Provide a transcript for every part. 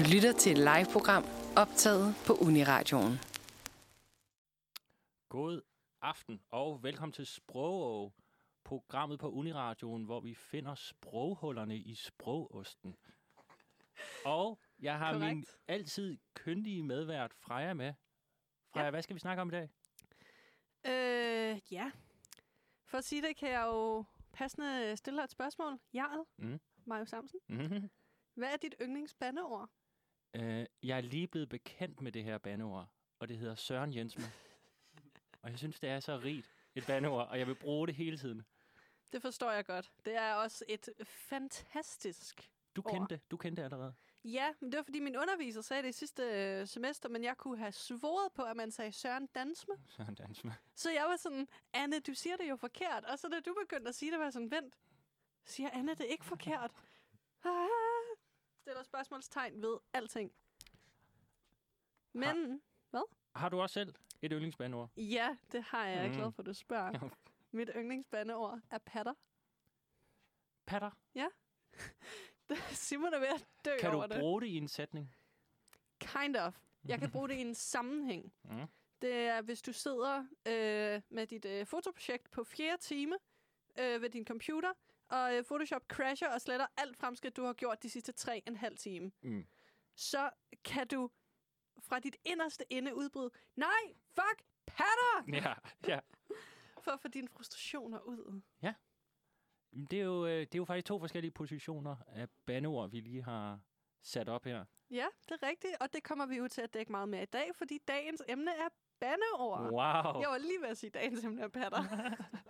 Du lytter til et live-program optaget på Uniradioen. God aften og velkommen til Sprog, programmet på Uniradioen, hvor vi finder sproghullerne i sprogosten. Og jeg har Correct. min altid kyndige medvært Freja med. Freja, ja. hvad skal vi snakke om i dag? Øh, ja. For at sige det, kan jeg jo passende stille et spørgsmål. Jarl, mm. Mario Samsen. Mm-hmm. Hvad er dit yndlingsbandeord? Øh, jeg er lige blevet bekendt med det her bandeord, og det hedder Søren Jensme. og jeg synes, det er så rigt et bandeord, og jeg vil bruge det hele tiden. Det forstår jeg godt. Det er også et fantastisk Du kendte det. Du kendte det allerede. Ja, men det var fordi min underviser sagde det i sidste øh, semester, men jeg kunne have svoret på, at man sagde Søren Dansme. Søren Dansme. Så jeg var sådan, Anne, du siger det jo forkert. Og så da du begyndte at sige det, var jeg sådan, vent, siger Anne det ikke forkert? Ah, stiller spørgsmålstegn ved alting. Men, har, hvad? Har du også selv et yndlingsbandeord? Ja, det har jeg. Jeg er mm. glad for, at du spørger. Mit yndlingsbandeord er patter. Patter? Ja. Simon er ved at dø Kan over du bruge det i en sætning? Kind of. Jeg kan bruge det i en sammenhæng. Mm. Det er, hvis du sidder øh, med dit øh, fotoprojekt på fjerde time øh, ved din computer, og øh, Photoshop crasher og sletter alt fremskridt, du har gjort de sidste tre en halv time. Mm. Så kan du fra dit inderste ende udbryde, nej, fuck, patter! Ja, ja. For at få dine frustrationer ud. Ja. Det er, jo, øh, det er jo faktisk to forskellige positioner af bandeord, vi lige har sat op her. Ja, det er rigtigt, og det kommer vi jo til at dække meget mere i dag, fordi dagens emne er bandeord. Wow. Jeg var lige ved at sige, dagens emne er patter.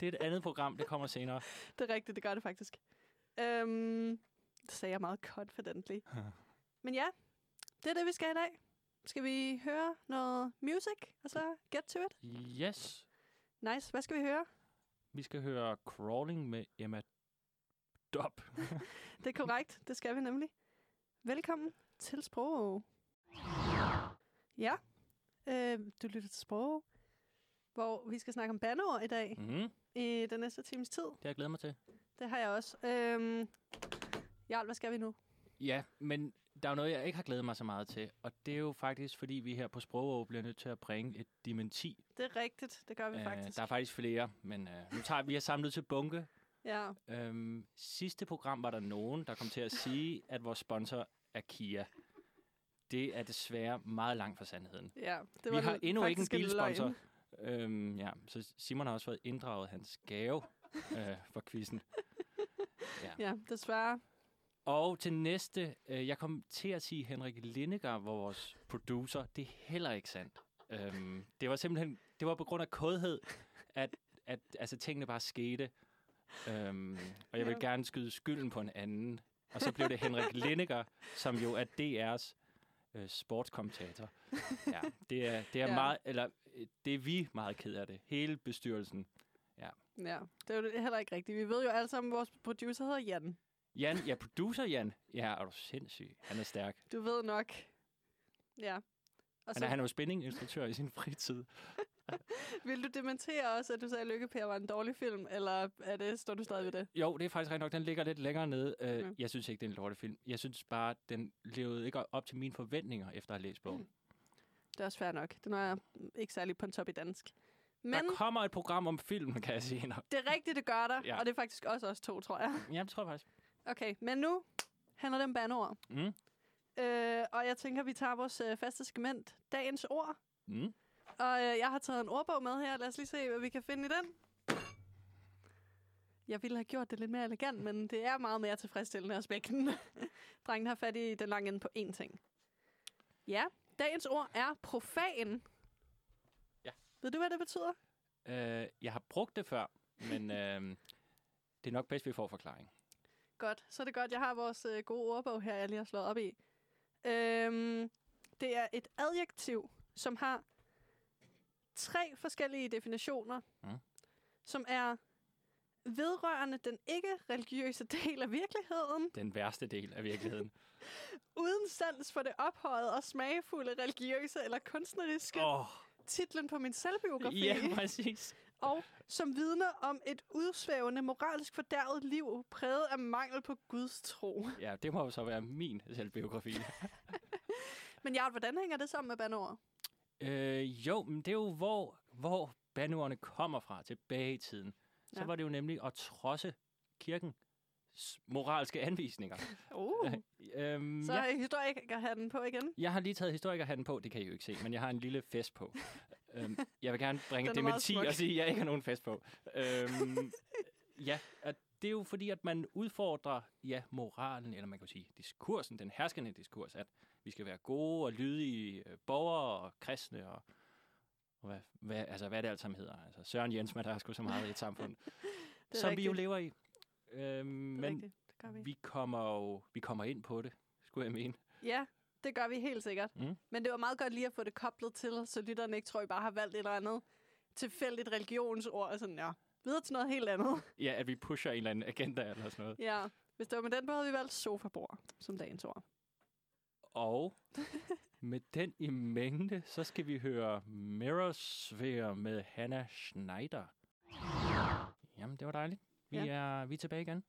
det er et andet program, det kommer senere. det er rigtigt, det gør det faktisk. Øhm, det sagde jeg meget confidently. Men ja, det er det, vi skal i dag. Skal vi høre noget music, og så get to it? Yes. Nice. Hvad skal vi høre? Vi skal høre Crawling med Emma Dob. det er korrekt. Det skal vi nemlig. Velkommen til Sprog. Ja, øh, du lytter til Sprog, hvor vi skal snakke om bandeord i dag. Mm. I den næste times tid. Det har jeg glædet mig til. Det har jeg også. Øhm, Jarl, hvad skal vi nu? Ja, men der er noget, jeg ikke har glædet mig så meget til, og det er jo faktisk, fordi vi her på Sprogå bliver nødt til at bringe et dementi. Det er rigtigt, det gør vi uh, faktisk. Der er faktisk flere, men uh, nu tager vi har samlet til bunke. Ja. Øhm, sidste program var der nogen, der kom til at sige, at vores sponsor er Kia. Det er desværre meget langt fra sandheden. Ja, det var vi har endnu ikke en bilsponsor. Øhm, ja, så Simon har også fået inddraget hans gave øh, for quizzen. Ja. ja, desværre. Og til næste, øh, jeg kom til at sige Henrik Lindegaard, vores producer. Det er heller ikke sandt. Øhm, det var simpelthen, det var på grund af kodhed, at, at altså, tingene bare skete. Øhm, og jeg vil gerne skyde skylden på en anden. Og så blev det Henrik Lindegaard, som jo er DR's øh, sportskommentator. Ja, det er, det er ja. meget, eller det er vi meget ked af det. Hele bestyrelsen. Ja. Ja, det er jo heller ikke rigtigt. Vi ved jo alle sammen, at vores producer hedder Jan. Jan, ja, producer Jan. Ja, er du sindssyg. Han er stærk. Du ved nok. Ja. Og han, er, han er jo spændinginstruktør i sin fritid. Vil du dementere også, at du sagde, at Lykke var en dårlig film, eller er det, står du stadig ved det? Jo, det er faktisk rigtig nok. Den ligger lidt længere nede. Uh, mm. Jeg synes ikke, det er en dårlig film. Jeg synes bare, den levede ikke op til mine forventninger, efter at have læst bogen. Mm. Det er også fair nok. Den er ikke særlig på en top i dansk. Men der kommer et program om film, kan jeg sige. Det er rigtigt, det gør der. Ja. Og det er faktisk også os to, tror jeg. Ja, det tror jeg faktisk. Okay, men nu handler det om bandord. Mm. Øh, og jeg tænker, vi tager vores øh, faste segment, dagens ord. Mm. Og øh, jeg har taget en ordbog med her. Lad os lige se, hvad vi kan finde i den. Jeg ville have gjort det lidt mere elegant, men det er meget mere tilfredsstillende aspekten. Drengen har fat i den lange ende på én ting. Ja, dagens ord er profan. Ja. Ved du, hvad det betyder? Øh, jeg har brugt det før, men øh, det er nok bedst, vi får forklaring. Godt, så er det godt. Jeg har vores øh, gode ordbog her, jeg lige har slået op i. Øhm, det er et adjektiv, som har tre forskellige definitioner, mm. som er vedrørende den ikke-religiøse del af virkeligheden. Den værste del af virkeligheden. Uden sans for det ophøjet og smagfulde religiøse eller kunstneriske. Oh. Titlen på min selvbiografi. Ja, præcis. og som vidner om et udsvævende, moralsk fordærvet liv, præget af mangel på Guds tro. Ja, det må jo så være min selvbiografi. Men Jarl, hvordan hænger det sammen med bandeord? øh, jo, men det er jo, hvor, hvor bandeordene kommer fra tilbage i tiden. Så Ja. var det jo nemlig at trodse kirkens moralske anvisninger. Uh, øhm, så ja. er historikerhatten på igen. Jeg har lige taget historikerhatten på, det kan I jo ikke se, men jeg har en lille fest på. øhm, jeg vil gerne bringe meget dementi smuk. og sige, at jeg ikke har nogen fest på. Øhm, ja, og det er jo fordi, at man udfordrer ja, moralen, eller man kan sige diskursen, den herskende diskurs, at vi skal være gode og lydige øh, borgere og kristne og, og hvad, hvad, altså, hvad det alt sammen hedder. Altså, Søren Jensmann, der er sgu så meget i et samfund, som vi jo rigtigt. lever i. Øhm, men rigtigt. Det gør vi. vi kommer jo vi kommer ind på det, skulle jeg mene. Ja, det gør vi helt sikkert. Mm. Men det var meget godt lige at få det koblet til, så lytterne ikke tror, I bare har valgt et eller andet tilfældigt religionsord. Og sådan, ja, videre til noget helt andet. Ja, at vi pusher en eller anden agenda eller sådan noget. ja, hvis det var med den, havde vi valgt sofabord som dagens ord. Og med den i mængde, så skal vi høre Mirrorsphere med Hannah Schneider. Jamen, det var dejligt. Vi, Ja. er, vi er tilbage igen.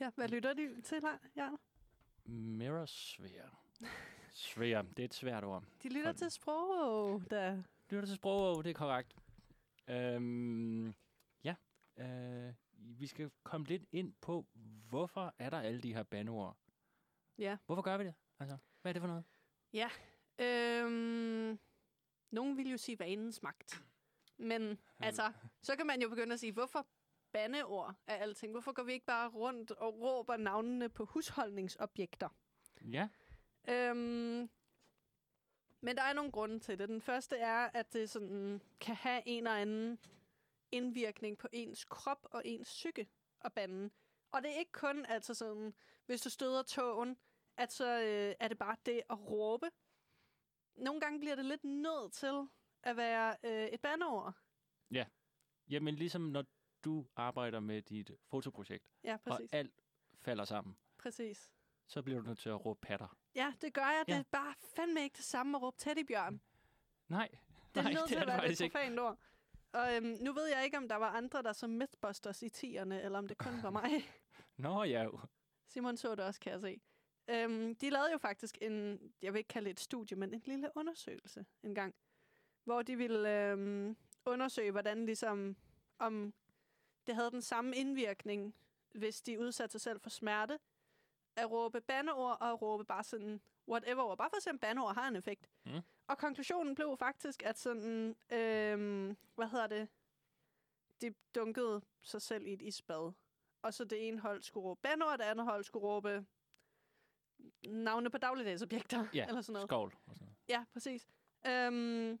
Ja, hvad lytter de til, ja? Mirrorsphere. Sphere, det er et svært ord. De lytter Sådan. til sprog, der. Lytter til sprog, det er korrekt. Øhm, ja, øh, vi skal komme lidt ind på, hvorfor er der alle de her bandeord? Ja. Hvorfor gør vi det? Altså, hvad er det for noget? Øhm, nogen vil jo sige vanens magt. Men altså, så kan man jo begynde at sige, hvorfor bandeord af alting? Hvorfor går vi ikke bare rundt og råber navnene på husholdningsobjekter? Ja, Øhm, men der er nogle grunde til det. Den første er, at det sådan kan have en eller anden indvirkning på ens krop og ens psyke og banden. Og det er ikke kun, altså sådan, hvis du støder togen, at så øh, er det bare det at råbe. Nogle gange bliver det lidt nødt til at være øh, et bandeord. jamen ligesom når du arbejder med dit fotoprojekt, Ja, præcis. og alt falder sammen, præcis. så bliver du nødt til at råbe patter. Ja, det gør jeg. Det Ja. er bare fandme ikke det samme at råbe teddybjørn. Nej, Det er nej, nødt til det at det være et profant ord. Og øhm, nu ved jeg ikke, om der var andre, der så Mythbusters i tierne, eller om det kun var mig. Nå ja, jo. Simon så det også, kan jeg se. Øhm, de lavede jo faktisk en, jeg vil ikke kalde det et studie, men en lille undersøgelse en gang, hvor de ville øhm, undersøge, hvordan ligesom, om det havde den samme indvirkning, hvis de udsatte sig selv for smerte, at råbe bandeord og at råbe bare sådan whatever ord, bare for at se, om bandeord har en effekt. Mm. Og konklusionen blev faktisk, at sådan, øhm, hvad hedder det, de dunkede sig selv i et isbad. Og så det ene hold skulle råbe bandeord, og det andet hold skulle råbe navne på dagligdagsobjekter. Ja, eller sådan noget. Skål. Og sådan noget. Ja, præcis. Øhm,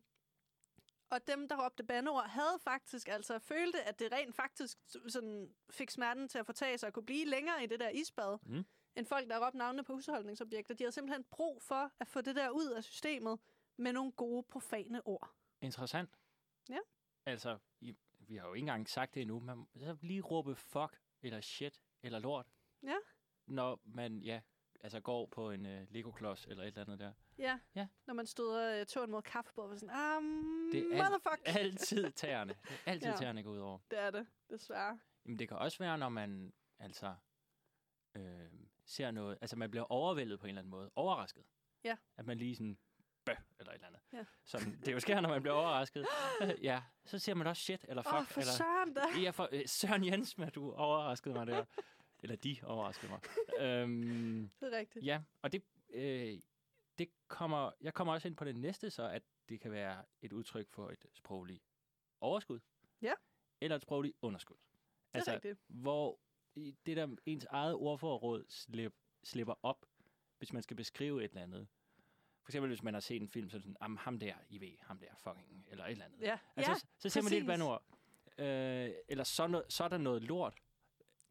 og dem, der råbte bandeord, havde faktisk altså følte, at det rent faktisk sådan, fik smerten til at fortage sig og kunne blive længere i det der isbad, Mm. end folk, der råbte navne på husholdningsobjekter. De havde simpelthen brug for at få det der ud af systemet med nogle gode, profane ord. Interessant. Ja. Altså, I, vi har jo ikke engang sagt det endnu, men så lige råbe fuck, eller shit, eller lort. Ja. Når man, ja, altså går på en uh, Lego-klods eller et eller andet der. Ja, Ja. når man støder uh, tåen mod kaffebordet, og sådan, ah, Det er motherfuck. Altid tæerne. Det er altid Ja. tæerne går ud over. Det er det, desværre. Jamen, det kan også være, når man altså øh, ser noget, altså man bliver overvældet på en eller anden måde, overrasket. Ja. At man lige sådan, bøh, eller et eller andet. Ja. Som det jo sker, når man bliver overrasket. Øh, ja, så siger man også shit, eller fuck, Åh, oh, for eller... søren da. Ja, for øh, Søren Jens, men du overraskede mig der. Eller de overraskede mig. øhm, Det er rigtigt. ja, og det, øh, det kommer, jeg kommer også ind på det næste, så at det kan være et udtryk for et sprogligt overskud. Ja. Eller et sprogligt underskud. Det er rigtigt. hvor i det der ens eget ordforråd slip, slipper op, hvis man skal beskrive et eller andet. For eksempel, hvis man har set en film, så det sådan, "Am, ham der, I ved, ham der, fucking, eller et eller andet. Ja, Altså, ja så, så siger man lige et bandord. Øh, eller så, no, så er der noget lort.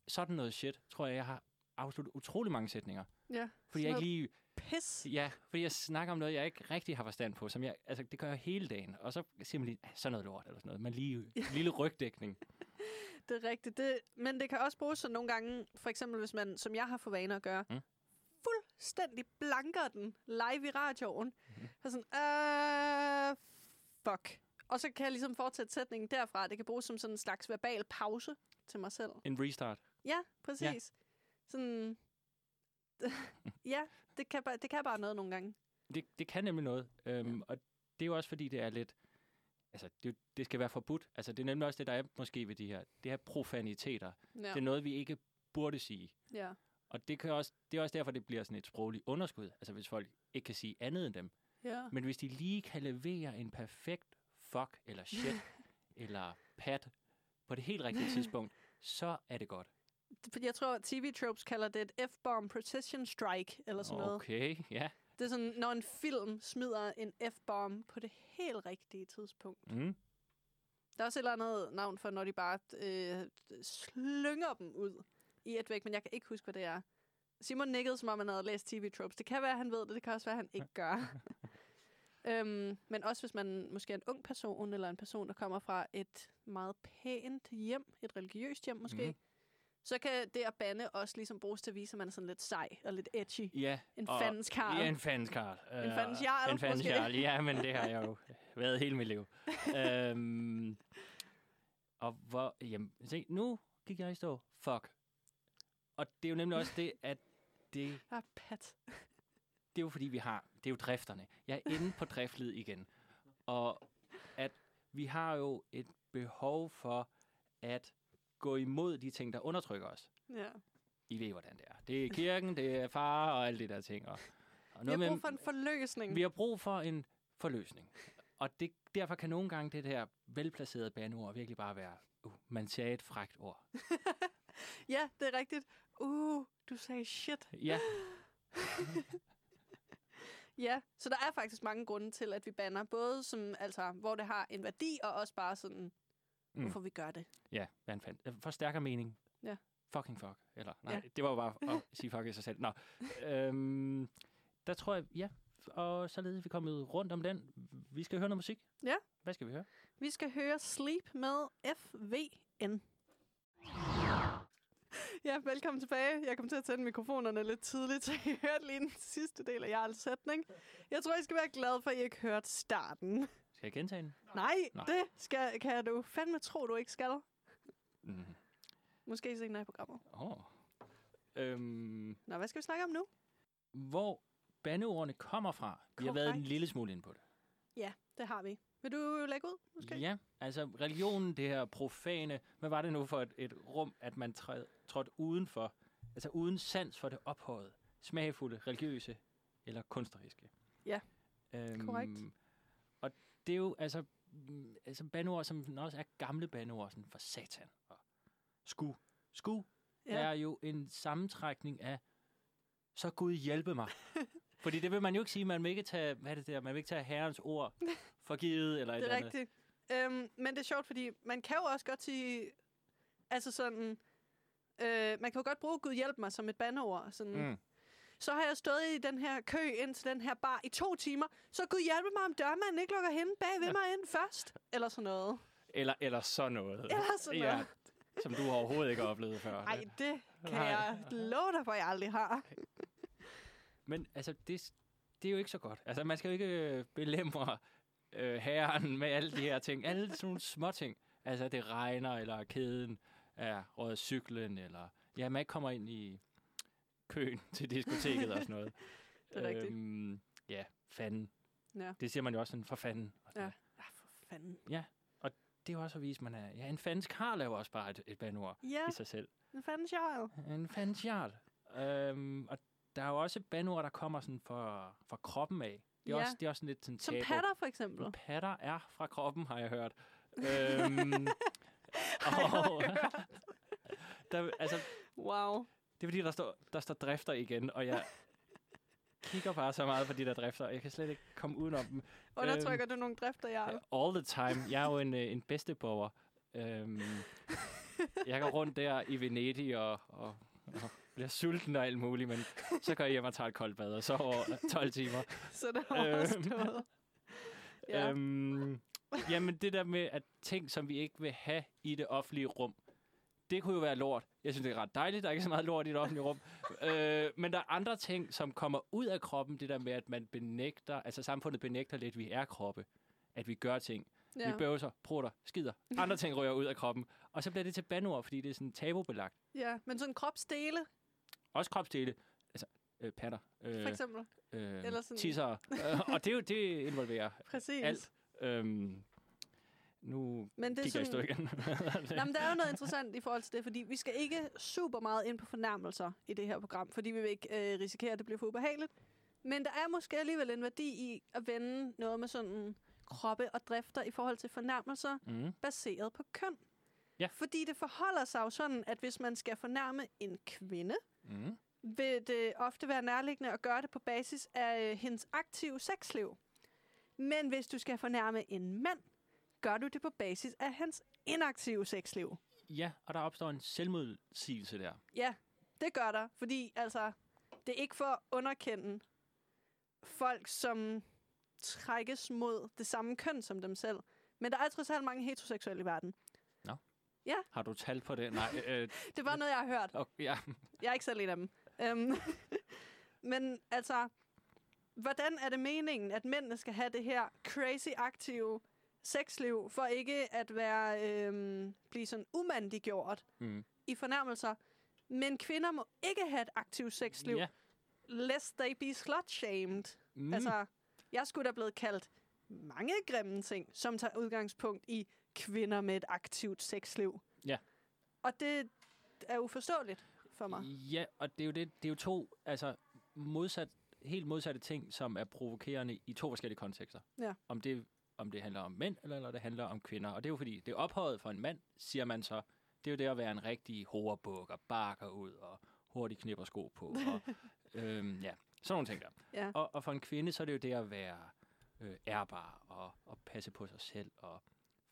Så der noget shit, tror jeg, jeg har afsluttet utrolig mange sætninger. ja. Fordi Sådan jeg ikke lige, Pis. ja, fordi jeg snakker om noget, jeg ikke rigtig har forstand på. Som jeg, altså, det gør jeg hele dagen. Og så siger man lige, "Ah, så er noget lort, eller sådan noget. Man lige, en lille rygdækning. Det er rigtigt. Det, men det kan også bruges sådan nogle gange, for eksempel hvis man, som jeg har for vane at gøre, Mm. fuldstændig blanker den live i radioen. Mhm. Så sådan, øh, fuck. Og så kan jeg ligesom fortsætte sætningen derfra. Det kan bruges som sådan en slags verbal pause til mig selv. En restart. Ja, præcis. Ja. Sådan, ja, det kan, bare, det kan bare noget nogle gange. Det, det kan nemlig noget. Øhm, og det er jo også fordi, det er lidt... Altså, det, det skal være forbudt. Altså, det er nemlig også det, der er måske ved de her. Det her profaniteter. Ja. Det er noget, vi ikke burde sige. ja. Og det, kan også, det er også derfor, det bliver sådan et sprogligt underskud. Altså, hvis folk ikke kan sige andet end dem. ja. Men hvis de lige kan levere en perfekt fuck, eller shit, eller pat på det helt rigtige tidspunkt, så er det godt. Jeg tror, at TV-tropes kalder det et F-bomb precision strike, eller sådan noget. Okay, ja. Det er sådan, når en film smider en F-bomb på det helt rigtige tidspunkt. Mm. Der er også et eller andet navn for, når de bare øh, slynger dem ud i et væk, men jeg kan ikke huske, hvad det er. Simon nikkede, som om han havde læst TV-tropes. Det kan være, han ved det. Det kan også være, han ikke gør. øhm, men også hvis man måske er en ung person, eller en person, der kommer fra et meget pænt hjem, et religiøst hjem måske, mm. Så kan det at bande også ligesom bruges til at vise, at man er sådan lidt sej og lidt edgy. Ja. En fandens karl. Ja, en fandens karl. En fandens jarl, En fandens jarl, ja, men det har jeg jo været hele mit liv. øhm, og hvor, jamen, se, nu gik jeg i stå. Fuck. Og det er jo nemlig også det, at det, Ah, pat. det er jo fordi, vi har, det er jo drifterne. Jeg er inde på driftled igen. Og at vi har jo et behov for at gå imod de ting, der undertrykker os. Ja. I ved, hvordan det er. Det er kirken, det er far og alle de der ting. Og, og Vi har brug for en forløsning. vi har brug for en forløsning. Og det, derfor kan nogle gange det der velplacerede bandeord virkelig bare være, uh, man sagde et frækt ord. Ja, det er rigtigt. Uh, du sagde shit. Ja, Ja, så der er faktisk mange grunde til, at vi banner. Både som, altså, hvor det har en værdi, og også bare sådan, Mm. hvorfor vi gør det. ja, hvad en fandt. Forstærker mening. Ja. Fucking fuck. Eller, nej, Ja. det var jo bare at sige fuck i sig selv. Nå, øhm, der tror jeg, ja, og således er vi kommet rundt om den. Vi skal høre noget musik. Ja. Hvad skal vi høre? Vi skal høre Sleep med FVN. Ja, velkommen tilbage. Jeg kom til at tænde mikrofonerne lidt tidligt, så I hørte lige den sidste del af Jarls sætning. Jeg tror, I skal være glade for, at I ikke hørte starten. Skal jeg gentage den? Nej, Nej. det skal, kan du fandme tro, du ikke skal. Mm. Måske senere i programmet. Oh. Øhm, Nå, hvad skal vi snakke om nu? hvor bandeordene kommer fra. Vi har været en lille smule inde på det. Ja, det har vi. Vil du lægge ud, måske? Ja, altså religionen, det her profane, hvad var det nu for et, et rum, at man træd, trådte udenfor, altså uden sans for det ophøjet, smagfulde, religiøse eller kunstneriske. Ja, øhm, korrekt. Det er jo altså, mm, altså bandeord, som også er gamle bandeord, sådan for satan og sku. Sku ja. er jo en sammentrækning af, så Gud hjælpe mig. Fordi det vil man jo ikke sige, man vil ikke tage, hvad er det der, man vil ikke tage herrens ord for givet, eller et det eller er andet. rigtigt. Øhm, men det er sjovt, fordi man kan jo også godt sige, altså sådan, øh, man kan jo godt bruge Gud hjælp mig som et bandeord. Sådan, mm. Så har jeg stået i den her kø ind til den her bar i to timer, så Gud hjælpe mig, om dørmanden ikke lukker hende bag ved Ja. mig ind først. Eller sådan noget. Eller, eller sådan noget. Eller sådan ja, noget. som du overhovedet ikke har oplevet før. Nej, det kan Nej. jeg love dig for, jeg aldrig har. Men altså, det, det er jo ikke så godt. Altså, man skal jo ikke øh, belemre øh, herren med alle de her ting. Alle sådan nogle små ting. Altså, det regner, eller kæden er røget cyklen, eller ja, man ikke kommer ind i køen til diskoteket og sådan noget. Det er rigtigt. Øhm, ja, fanden. Ja. Det siger man jo også sådan, for fanden. Og Ja. Ja, for fanden. Det er jo også at vise, at man er... Ja, en fandens karl er jo også bare et, et bandord Ja, i sig selv. en fanden sjov. En fandens jarl. Øhm, og der er jo også bandord, der kommer sådan fra, fra kroppen af. Det er, Ja. også, det er også sådan lidt sådan Som tabu. patter, for eksempel. Patter er fra kroppen, har jeg hørt. øhm, og, der, altså, Wow. Det er fordi, der står, der står drifter igen, og jeg kigger bare så meget på de der drifter, og jeg kan slet ikke komme udenom dem. Undertrykker du nogle drifter, Jarl? All the time. Jeg er jo en, øh, en bedsteborger. Øhm, jeg går rundt der i Venedig og, og, og bliver sulten og alt muligt, men så går jeg hjem og tager et koldt bad og sover 12 timer. Så det er Øhm. overstået. Ja. Øhm, jamen det der med, at ting, som vi ikke vil have i det offentlige rum, det kunne jo være lort. Jeg synes, det er ret dejligt, der er ikke så meget lort i det offentlige rum. øh, men der er andre ting, som kommer ud af kroppen. Det der med, at man benægter, altså samfundet benægter lidt, at vi er kroppe. At vi gør ting. Ja. Vi bøvser, prutter, skider. Andre ting rører ud af kroppen. Og så bliver det til bandord, fordi det er sådan tabubelagt. Ja, men sådan kropsdele. Også kropsdele. Altså, øh, patter. Øh, For eksempel. Øh, Eller sådan... Tisser. og det, er jo, det involverer Præcis. alt. Øhm, nu men det kigger sådan... jeg igen. Nå, men der er jo noget interessant i forhold til det, fordi vi skal ikke super meget ind på fornærmelser i det her program, fordi vi vil ikke øh, risikere, at det bliver for ubehageligt. Men der er måske alligevel en værdi i at vende noget med sådan kroppe og drifter i forhold til fornærmelser, mm. baseret på køn. Ja. Fordi det forholder sig jo sådan, at hvis man skal fornærme en kvinde, mm. vil det ofte være nærliggende at gøre det på basis af øh, hendes aktive sexliv. Men hvis du skal fornærme en mand, gør du det på basis af hans inaktive sexliv. Ja, og der opstår en selvmodsigelse der. Ja, det gør der, fordi altså, det er ikke for at underkende folk, som trækkes mod det samme køn som dem selv. Men der er trods alt mange heteroseksuelle i verden. Nå. Ja. Har du tal på det? Nej. Øh, det var noget, jeg har hørt. Okay, ja. Jeg er ikke selv en af dem. Um, men altså, hvordan er det meningen, at mændene skal have det her crazy aktive sexliv, for ikke at være øhm, blive sådan umandiggjort mm. i fornærmelser. Men kvinder må ikke have et aktivt sexliv, yeah. lest they be slut-shamed. Mm. Altså, jeg skulle da blevet kaldt mange grimme ting, som tager udgangspunkt i kvinder med et aktivt sexliv. Ja. Og det er uforståeligt for mig. Ja, og det er jo, det, det er jo to altså, modsat, helt modsatte ting, som er provokerende i to forskellige kontekster. Ja. Om det om det handler om mænd, eller, eller det handler om kvinder. Og det er jo fordi, det er ophøjet for en mand, siger man så. Det er jo det at være en rigtig horebuk og bakker ud og hurtigt knipper sko på. Og, øhm, ja, sådan nogle ting der. Ja. Og, og for en kvinde, så er det jo det at være øh, ærbar og, og passe på sig selv og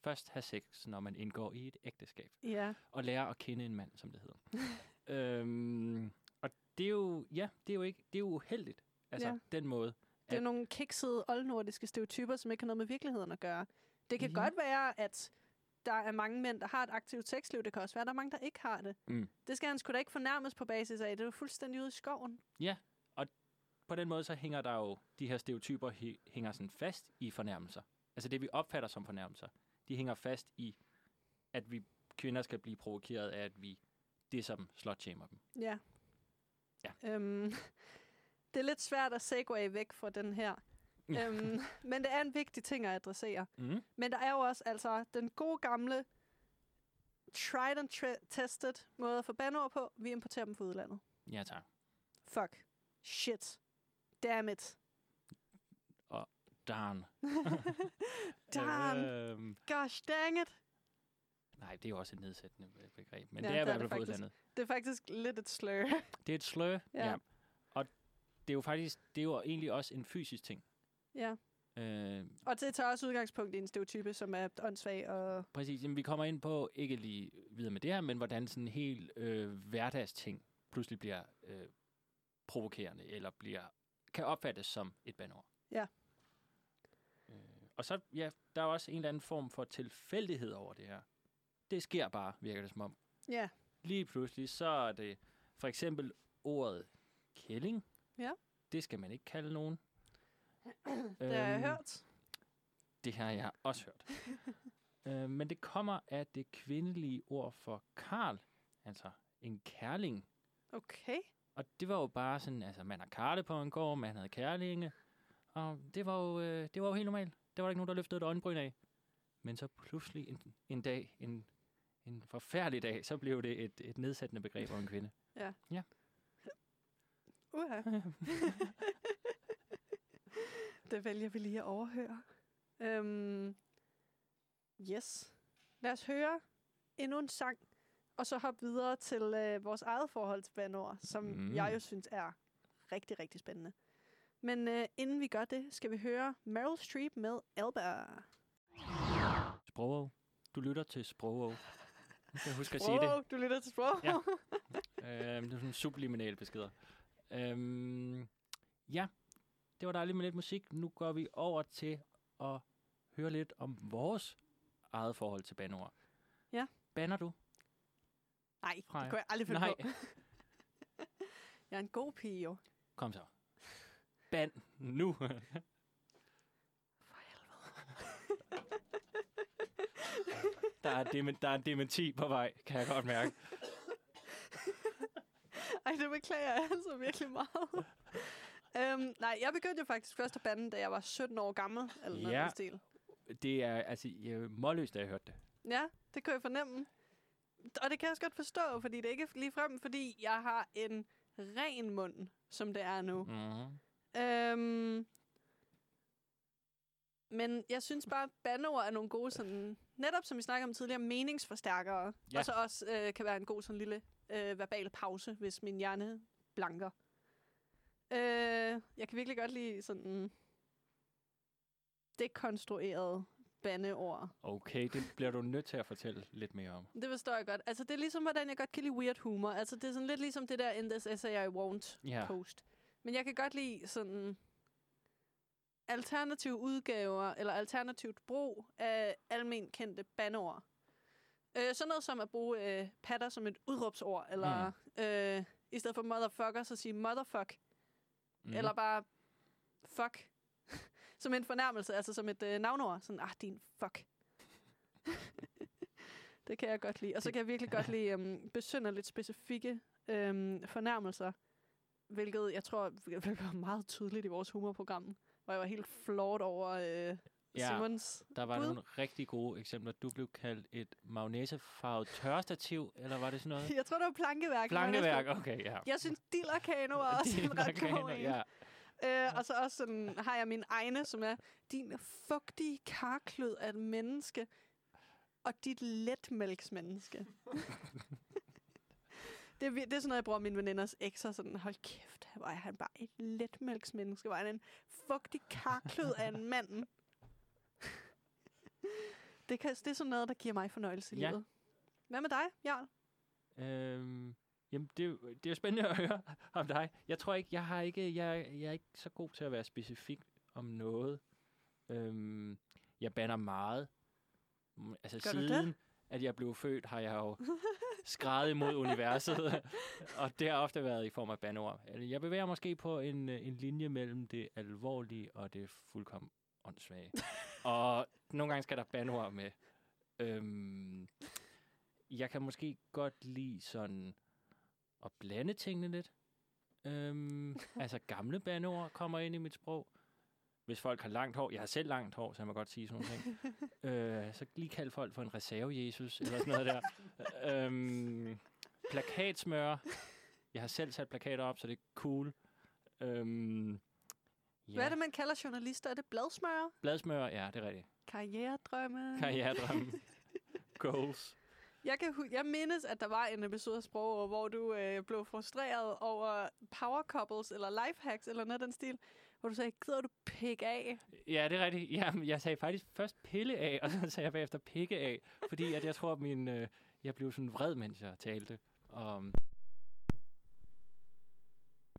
først have sex, når man indgår i et ægteskab. Ja. Og lære at kende en mand, som det hedder. øhm, og det er jo, ja, det er jo ikke, det er jo uheldigt. Altså, ja. den måde. Det er nogle kiksede oldnordiske stereotyper, som ikke har noget med virkeligheden at gøre. Det kan ja. godt være, at der er mange mænd, der har et aktivt sexliv. Det kan også være, at der er mange, der ikke har det. Mm. Det skal han sgu da ikke fornærmes på basis af. Det er jo fuldstændig ude i skoven. Ja, og på den måde så hænger der jo, de her stereotyper hænger sådan fast i fornærmelser. Altså det, vi opfatter som fornærmelser, de hænger fast i, at vi kvinder skal blive provokeret af, at vi det som slot dem. Ja. Ja. Øhm, det er lidt svært at segue væk fra den her. øhm, men det er en vigtig ting at adressere. Mm. Men der er jo også altså den gode gamle tried and tested måde at få bandord på. Vi importerer dem fra udlandet. Ja, tak. Fuck. Shit. Damn it. Og darn. darn. øhm. Gosh dang it. Nej, det er jo også et nedsættende begreb. Men ja, det er i hvert fald fra udlandet. Det er faktisk lidt et slør. det er et slør, ja. ja det er jo faktisk, det er jo egentlig også en fysisk ting. Ja. Øh, og det tager også udgangspunkt i en stereotype, som er åndssvag og... Præcis. Jamen, vi kommer ind på, ikke lige videre med det her, men hvordan sådan en helt øh, hverdagsting pludselig bliver øh, provokerende, eller bliver kan opfattes som et bandord. Ja. Øh, og så, ja, der er også en eller anden form for tilfældighed over det her. Det sker bare, virker det som om. Ja. Lige pludselig, så er det for eksempel ordet kælling, Ja. Det skal man ikke kalde nogen. det har jeg øhm, hørt. Det har jeg også hørt. øh, men det kommer af det kvindelige ord for karl, altså en kærling. Okay. Og det var jo bare sådan, altså man har karle på en gård, man havde kærlinge, og det var jo, øh, det var jo helt normalt. Der var ikke nogen, der løftede et øjenbryn af. Men så pludselig en, en dag, en, en forfærdelig dag, så blev det et, et nedsættende begreb om en kvinde. Ja. Ja. Uha. det vælger vi lige at overhøre. Um, yes. Lad os høre endnu en sang, og så hoppe videre til uh, vores eget forhold til bandord, som mm. jeg jo synes er rigtig, rigtig spændende. Men uh, inden vi gør det, skal vi høre Meryl Streep med Elba. Sprog. Du lytter til Sprog. Jeg kan huske at sige det. Du lytter til Sprog. Ja. øhm, det er sådan subliminale beskeder. Øhm, ja, det var dejligt med lidt musik. Nu går vi over til at høre lidt om vores eget forhold til banord. Ja. Banner du? Nej, det kunne jeg aldrig finde Nej. på. jeg er en god pige, jo. Kom så. Band nu. For helvede. Der er, dem, der er en dementi på vej, kan jeg godt mærke. Ej, det beklager jeg altså virkelig meget. øhm, nej, jeg begyndte jo faktisk først at bande, da jeg var 17 år gammel, eller noget Ja. stil. Det er altså jeg målløst, da jeg hørte det. Ja, det kan jeg fornemme. Og det kan jeg også godt forstå, fordi det er ikke lige frem, fordi jeg har en ren mund, som det er nu. Mm-hmm. Øhm, men jeg synes bare, at bandeord er nogle gode, sådan, netop som vi snakkede om tidligere, meningsforstærkere. Ja. Og så også øh, kan være en god sådan lille øh, verbal pause, hvis min hjerne blanker. Øh, jeg kan virkelig godt lide sådan dekonstrueret bandeord. Okay, det bliver du nødt til at fortælle lidt mere om. Det forstår jeg godt. Altså, det er ligesom, hvordan jeg godt kan lide weird humor. Altså, det er sådan lidt ligesom det der In This Essay I Won't Ja. post. Men jeg kan godt lide sådan alternative udgaver, eller alternativt brug af almen kendte bandeord. Øh, sådan noget som at bruge øh, patter som et udråbsord, eller mm. øh, i stedet for motherfucker, så sige motherfuck, Mm. eller bare fuck. som en fornærmelse, altså som et øh, navnord. Sådan, ah, din fuck. det kan jeg godt lide. Og så kan jeg virkelig godt lide um, besynderligt specifikke um, fornærmelser, hvilket jeg tror være meget tydeligt i vores humorprogram, hvor jeg var helt flot over øh, Ja, Simons. der var bud. nogle rigtig gode eksempler. Du blev kaldt et magnesefarvet tørstativ, eller var det sådan noget? Jeg tror, det var plankeværk. Plankeværk, okay, ja. Jeg synes, dillerkano var også en ret god en. ja. Øh, og så også sådan, har jeg min egne, som er din fugtige karklød af et menneske, og dit letmælksmenneske. det, er, det er sådan noget, jeg bruger mine veninders ekser. Sådan, hold kæft, hvor er han bare et letmælksmenneske. Hvor er han en fugtig karklød af en mand. det, kan, det er sådan noget, der giver mig fornøjelse i Ja. livet. Hvad med dig, Jarl? Øhm, jamen, det, er det er jo spændende at høre om dig. Jeg tror ikke, jeg har ikke, jeg, jeg er ikke så god til at være specifik om noget. Øhm, jeg banner meget. Mm, Altså Gør du det? siden, at jeg blev født, har jeg jo skrevet imod universet. og det har ofte været i form af bandeord. Altså, Jeg bevæger måske på en, en linje mellem det alvorlige og det fuldkommen åndssvage. Og nogle gange skal der bandeord med. Øhm, jeg kan måske godt lide sådan at blande tingene lidt. Øhm, altså gamle bandeord kommer ind i mit sprog. Hvis folk har langt hår, jeg har selv langt hår, så jeg må godt sige sådan nogle ting. øh, så lige kald folk for en reserve-Jesus, eller sådan noget der. øhm, plakatsmør. Jeg har selv sat plakater op, så det er cool. Øhm, ja. Hvad er det, man kalder journalister? Er det bladsmører? Bladsmør, ja, det er rigtigt. Karrieredrømme? Karrieredrømme. Goals. Jeg, kan, jeg mindes, at der var en episode af Sprog, hvor du øh, blev frustreret over power couples eller life hacks eller noget af den stil, hvor du sagde, gider du pick af? Ja, det er rigtigt. Jamen, jeg sagde faktisk først pille af, og så sagde jeg bagefter pikke af, fordi at jeg tror, at min, øh, jeg blev sådan vred, mens jeg talte. Um,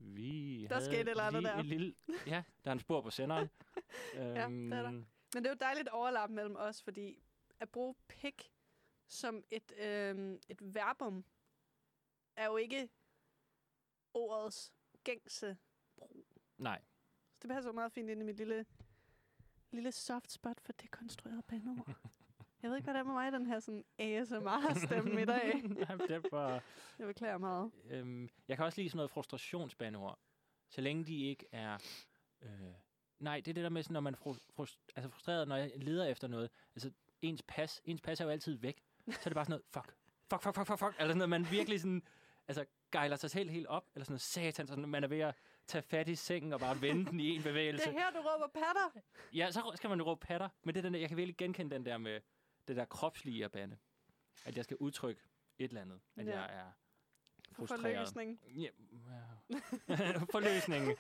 vi Der skete et eller andet der. Lille, ja, der er en spor på senderen. det er der. Øhm, Men det er jo dejligt overlap mellem os, fordi at bruge pick som et, øh, et verbum er jo ikke ordets gængse brug. Nej, Så det passer jo meget fint ind i mit lille, lille soft spot for dekonstrueret bandeord. Jeg ved ikke, hvad der er med mig, den her sådan ASMR-stemme i dag. Nej, det var, Jeg beklager meget. øhm, jeg kan også lide sådan noget frustrationsbandeord. Så længe de ikke er... Øh, nej, det er det der med, sådan, når man er fru, frust, altså frustreret, når jeg leder efter noget. Altså, ens pas, ens pas er jo altid væk. Så er det bare sådan noget, fuck, fuck, fuck, fuck, fuck, fuck. Eller sådan noget, man virkelig sådan, altså, gejler sig selv helt op. Eller sådan noget, satan, sådan, man er ved at tage fat i sengen og bare vende den i en Det bevægelse. er her, du råber patter. Ja, så skal man jo råbe patter. Men det er den der, jeg kan virkelig genkende den der med det der kropslige at bande. At jeg skal udtrykke et eller andet. At Ja. jeg er frustreret. forløsning. Ja, ja. Forløsningen.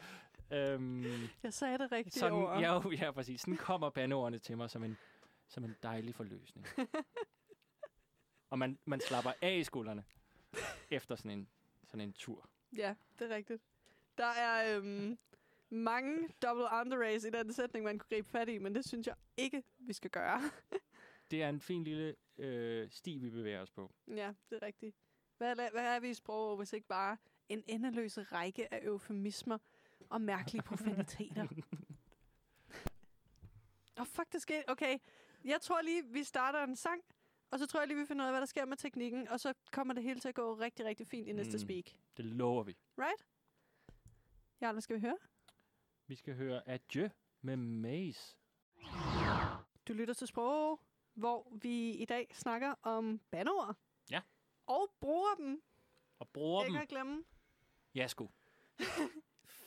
øhm, Jeg sagde det rigtige sådan, ord. ja, jo, ja, præcis. Sådan kommer bandeordene til mig som en, som en dejlig forløsning. og man, man slapper af i skuldrene efter sådan en, sådan en tur. Ja, det er rigtigt. Der er øhm, mange double underrays i den sætning, man kunne gribe fat i, men det synes jeg ikke, vi skal gøre. Det er en fin lille øh, sti, vi bevæger os på. ja, det er rigtigt. Hvad, er, hvad er vi i sprog, hvis ikke bare en endeløs række af eufemismer og mærkelige profaniteter? Åh, oh, fuck, det skete. Okay, jeg tror lige, vi starter en sang, Og så tror jeg lige, vi finder ud af, hvad der sker med teknikken, og så kommer det hele til at gå rigtig, rigtig fint i næste Mm. speak. Det lover vi. Right? Ja, hvad skal vi høre? Vi skal høre Adieu med Maze. Du lytter til Sprog, hvor vi i dag snakker om bandeord. Ja. Og bruger dem. Og bruger Ikke dem. at glemme. Ja, sgu.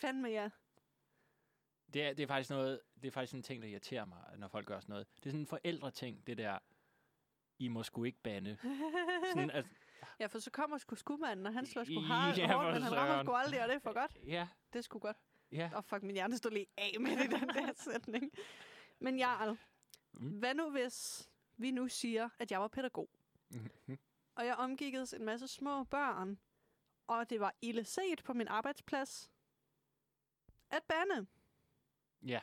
Fandme ja. Det er, det er faktisk noget, det er faktisk en ting, der irriterer mig, når folk gør sådan noget. Det er sådan en forældreting, det der, I må sgu ikke bande. Sådan, at, ja, for så kommer sgu skudmanden, og han slår sgu Ja, hard for hårdt, men han rammer sgu aldrig, og det er for godt. ja, Det er sgu godt. ja. Åh, oh, fuck, min hjerne stod lige af med det, den der sætning. Men Jarl, Mm. hvad nu hvis vi nu siger, at jeg var pædagog, Mhm. og jeg omgikkedes en masse små børn, og det var ille set på min arbejdsplads, at bande, ja.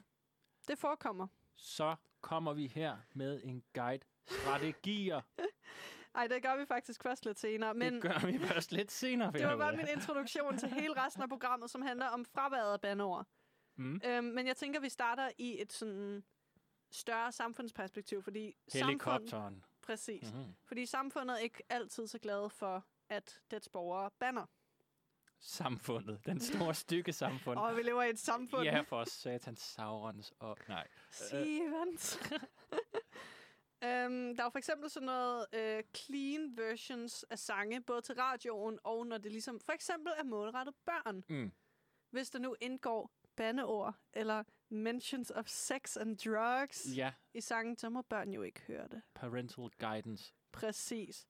det forekommer. Så kommer vi her med en guide. Strategier. Ej, det gør vi faktisk først lidt senere, men det gør vi først lidt senere. det var bare min introduktion til hele resten af programmet, som handler om fraværet af bandeord. Mm. Øhm, men jeg tænker, vi starter i et sådan større samfundsperspektiv, fordi samfund, Helikopteren. præcis, Mm-hmm. fordi samfundet er ikke altid så glad for, at dets borgere banner. Samfundet. Den store stykke samfund. Og vi lever i et samfund. Ja, for satans saurons og... Nej. Stevens. øhm, der er for eksempel sådan noget øh, clean versions af sange, både til radioen og når det ligesom for eksempel er målrettet børn. Mm. Hvis der nu indgår bandeord eller mentions of sex and drugs Ja, i sangen, så må børn jo ikke høre det. parental guidance. Præcis.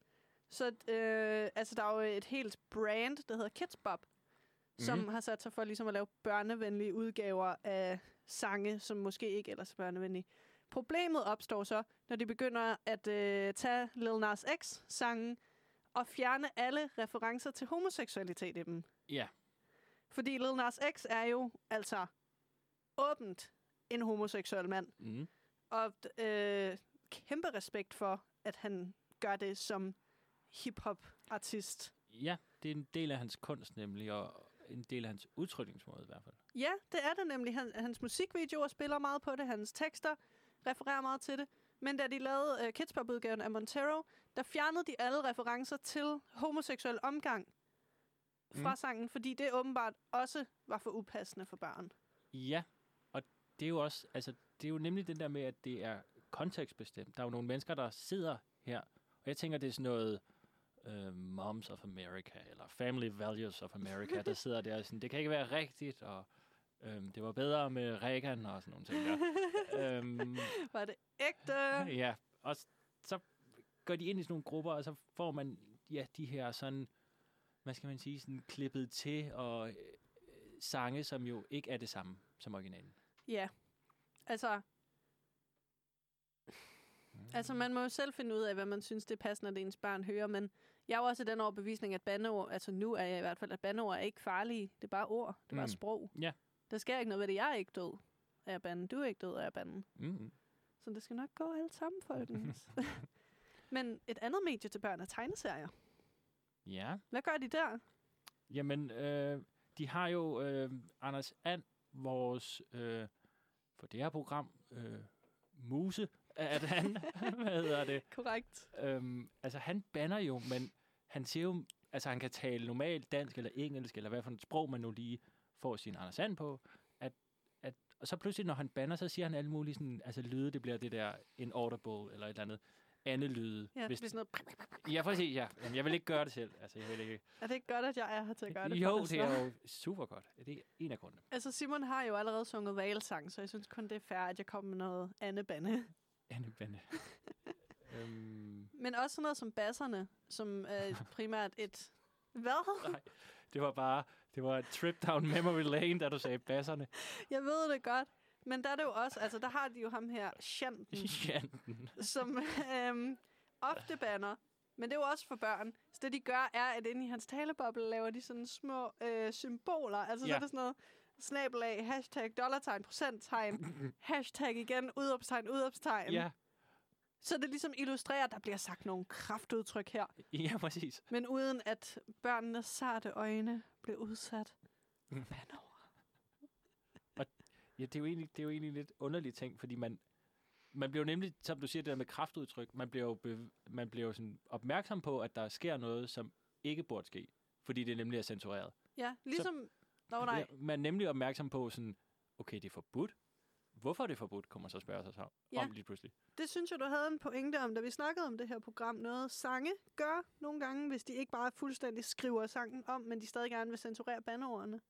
Så øh, altså, der er jo et helt brand, der hedder Kids Bop, mm-hmm. som Mhm. har sat sig for ligesom at lave børnevenlige udgaver af sange, som måske ikke ellers er børnevenlige. Problemet opstår så, når de begynder at øh, tage Lil Nas X-sangen og fjerne alle referencer til homoseksualitet i dem. Ja. Fordi Lil Nas X er jo altså åbent en homoseksuel mand. Mm. Og øh, kæmpe respekt for, at han gør det som hip-hop-artist. Ja, det er en del af hans kunst nemlig, og en del af hans udtrykningsmåde i hvert fald. Ja, det er det nemlig. Han, hans musikvideoer spiller meget på det. Hans tekster refererer meget til det. Men da de lavede øh, Kids Pop-udgaven af Montero, der fjernede de alle referencer til homoseksuel omgang fra Mm. sangen, fordi det åbenbart også var for upassende for børn. Ja, det er jo også, altså, det er jo nemlig den der med, at det er kontekstbestemt. Der er jo nogle mennesker, der sidder her, og jeg tænker, det er sådan noget uh, Moms of America, eller Family Values of America, der sidder der og sådan, det kan ikke være rigtigt, og øhm, det var bedre med Reagan og sådan nogle ting der. øhm, Var det ægte? ja, og så går de ind i sådan nogle grupper, og så får man ja, de her sådan, hvad skal man sige, sådan klippet til, og øh, sange, som jo ikke er det samme som originalen. Ja. Altså, altså, man må jo selv finde ud af, hvad man synes, det er passende, at ens børn hører, men jeg er jo også i den overbevisning, at bandeord, altså nu er jeg i hvert fald, at bandeord er ikke farlige. Det er bare ord. Det er bare Mm. sprog. Ja. Der sker ikke noget ved det. Jeg er ikke død af banden. Du er ikke død af banden. Mm. Så det skal nok gå alt sammen, folkens. men et andet medie til børn er tegneserier. Ja, Hvad gør de der? jamen, øh, de har jo øh, Anders And, vores, øh, for det her program, øh, muse, at han, hvad hedder det, Korrekt. øhm, altså han banner jo, men han siger jo, altså han kan tale normalt dansk eller engelsk, eller hvad for et sprog man nu lige får sin Anders And på, at, at, og så pludselig, når han banner, så siger han alle mulige sådan, altså lyde, det bliver det der inaudible, eller et eller andet andet lyde. Ja, hvis, hvis... noget... ja, præcis, ja. Jamen, jeg vil ikke gøre det selv. Altså, jeg vil ikke. Er det ikke godt, at jeg er her til at gøre det jo, det er jo super godt. Det er en af grundene. Altså, Simon har jo allerede sunget valsang, så jeg synes kun, det er fair, at jeg kommer med noget andet bande. Anne Bande. øhm, Men også sådan noget som basserne, som er primært et... Hvad? nej, det var bare, det var et trip down memory lane, da du sagde basserne. Jeg ved det godt. Men der er det jo også, altså der har de jo ham her, Shanten, Janten. som øhm, ofte banner. Men det er jo også for børn. Så det de gør, er, at inde i hans taleboble laver de sådan små øh, symboler. Altså så Ja. er det sådan noget snabelag, hashtag, dollartegn, procenttegn, hashtag igen, udopstegn, udopstegn. ja, Så det ligesom illustrerer, at der bliver sagt nogle kraftudtryk her. ja, præcis. Men uden at børnenes sarte øjne blev udsat. Mm. Bandeord. Ja, det er, jo egentlig, det er jo egentlig lidt underligt ting, fordi man, man bliver jo nemlig, som du siger, det der med kraftudtryk, man bliver jo, bev- man bliver jo sådan opmærksom på, at der sker noget, som ikke burde ske, fordi det nemlig er censureret. Ja, ligesom... Nå, nej. Man er nemlig opmærksom på sådan, okay, det er forbudt. Hvorfor er det forbudt, kommer man så spørge sig så Ja. om lige pludselig. Det synes jeg, du havde en pointe om, da vi snakkede om det her program. Noget sange gør nogle gange, hvis de ikke bare fuldstændig skriver sangen om, men de stadig gerne vil censurere bandeordene.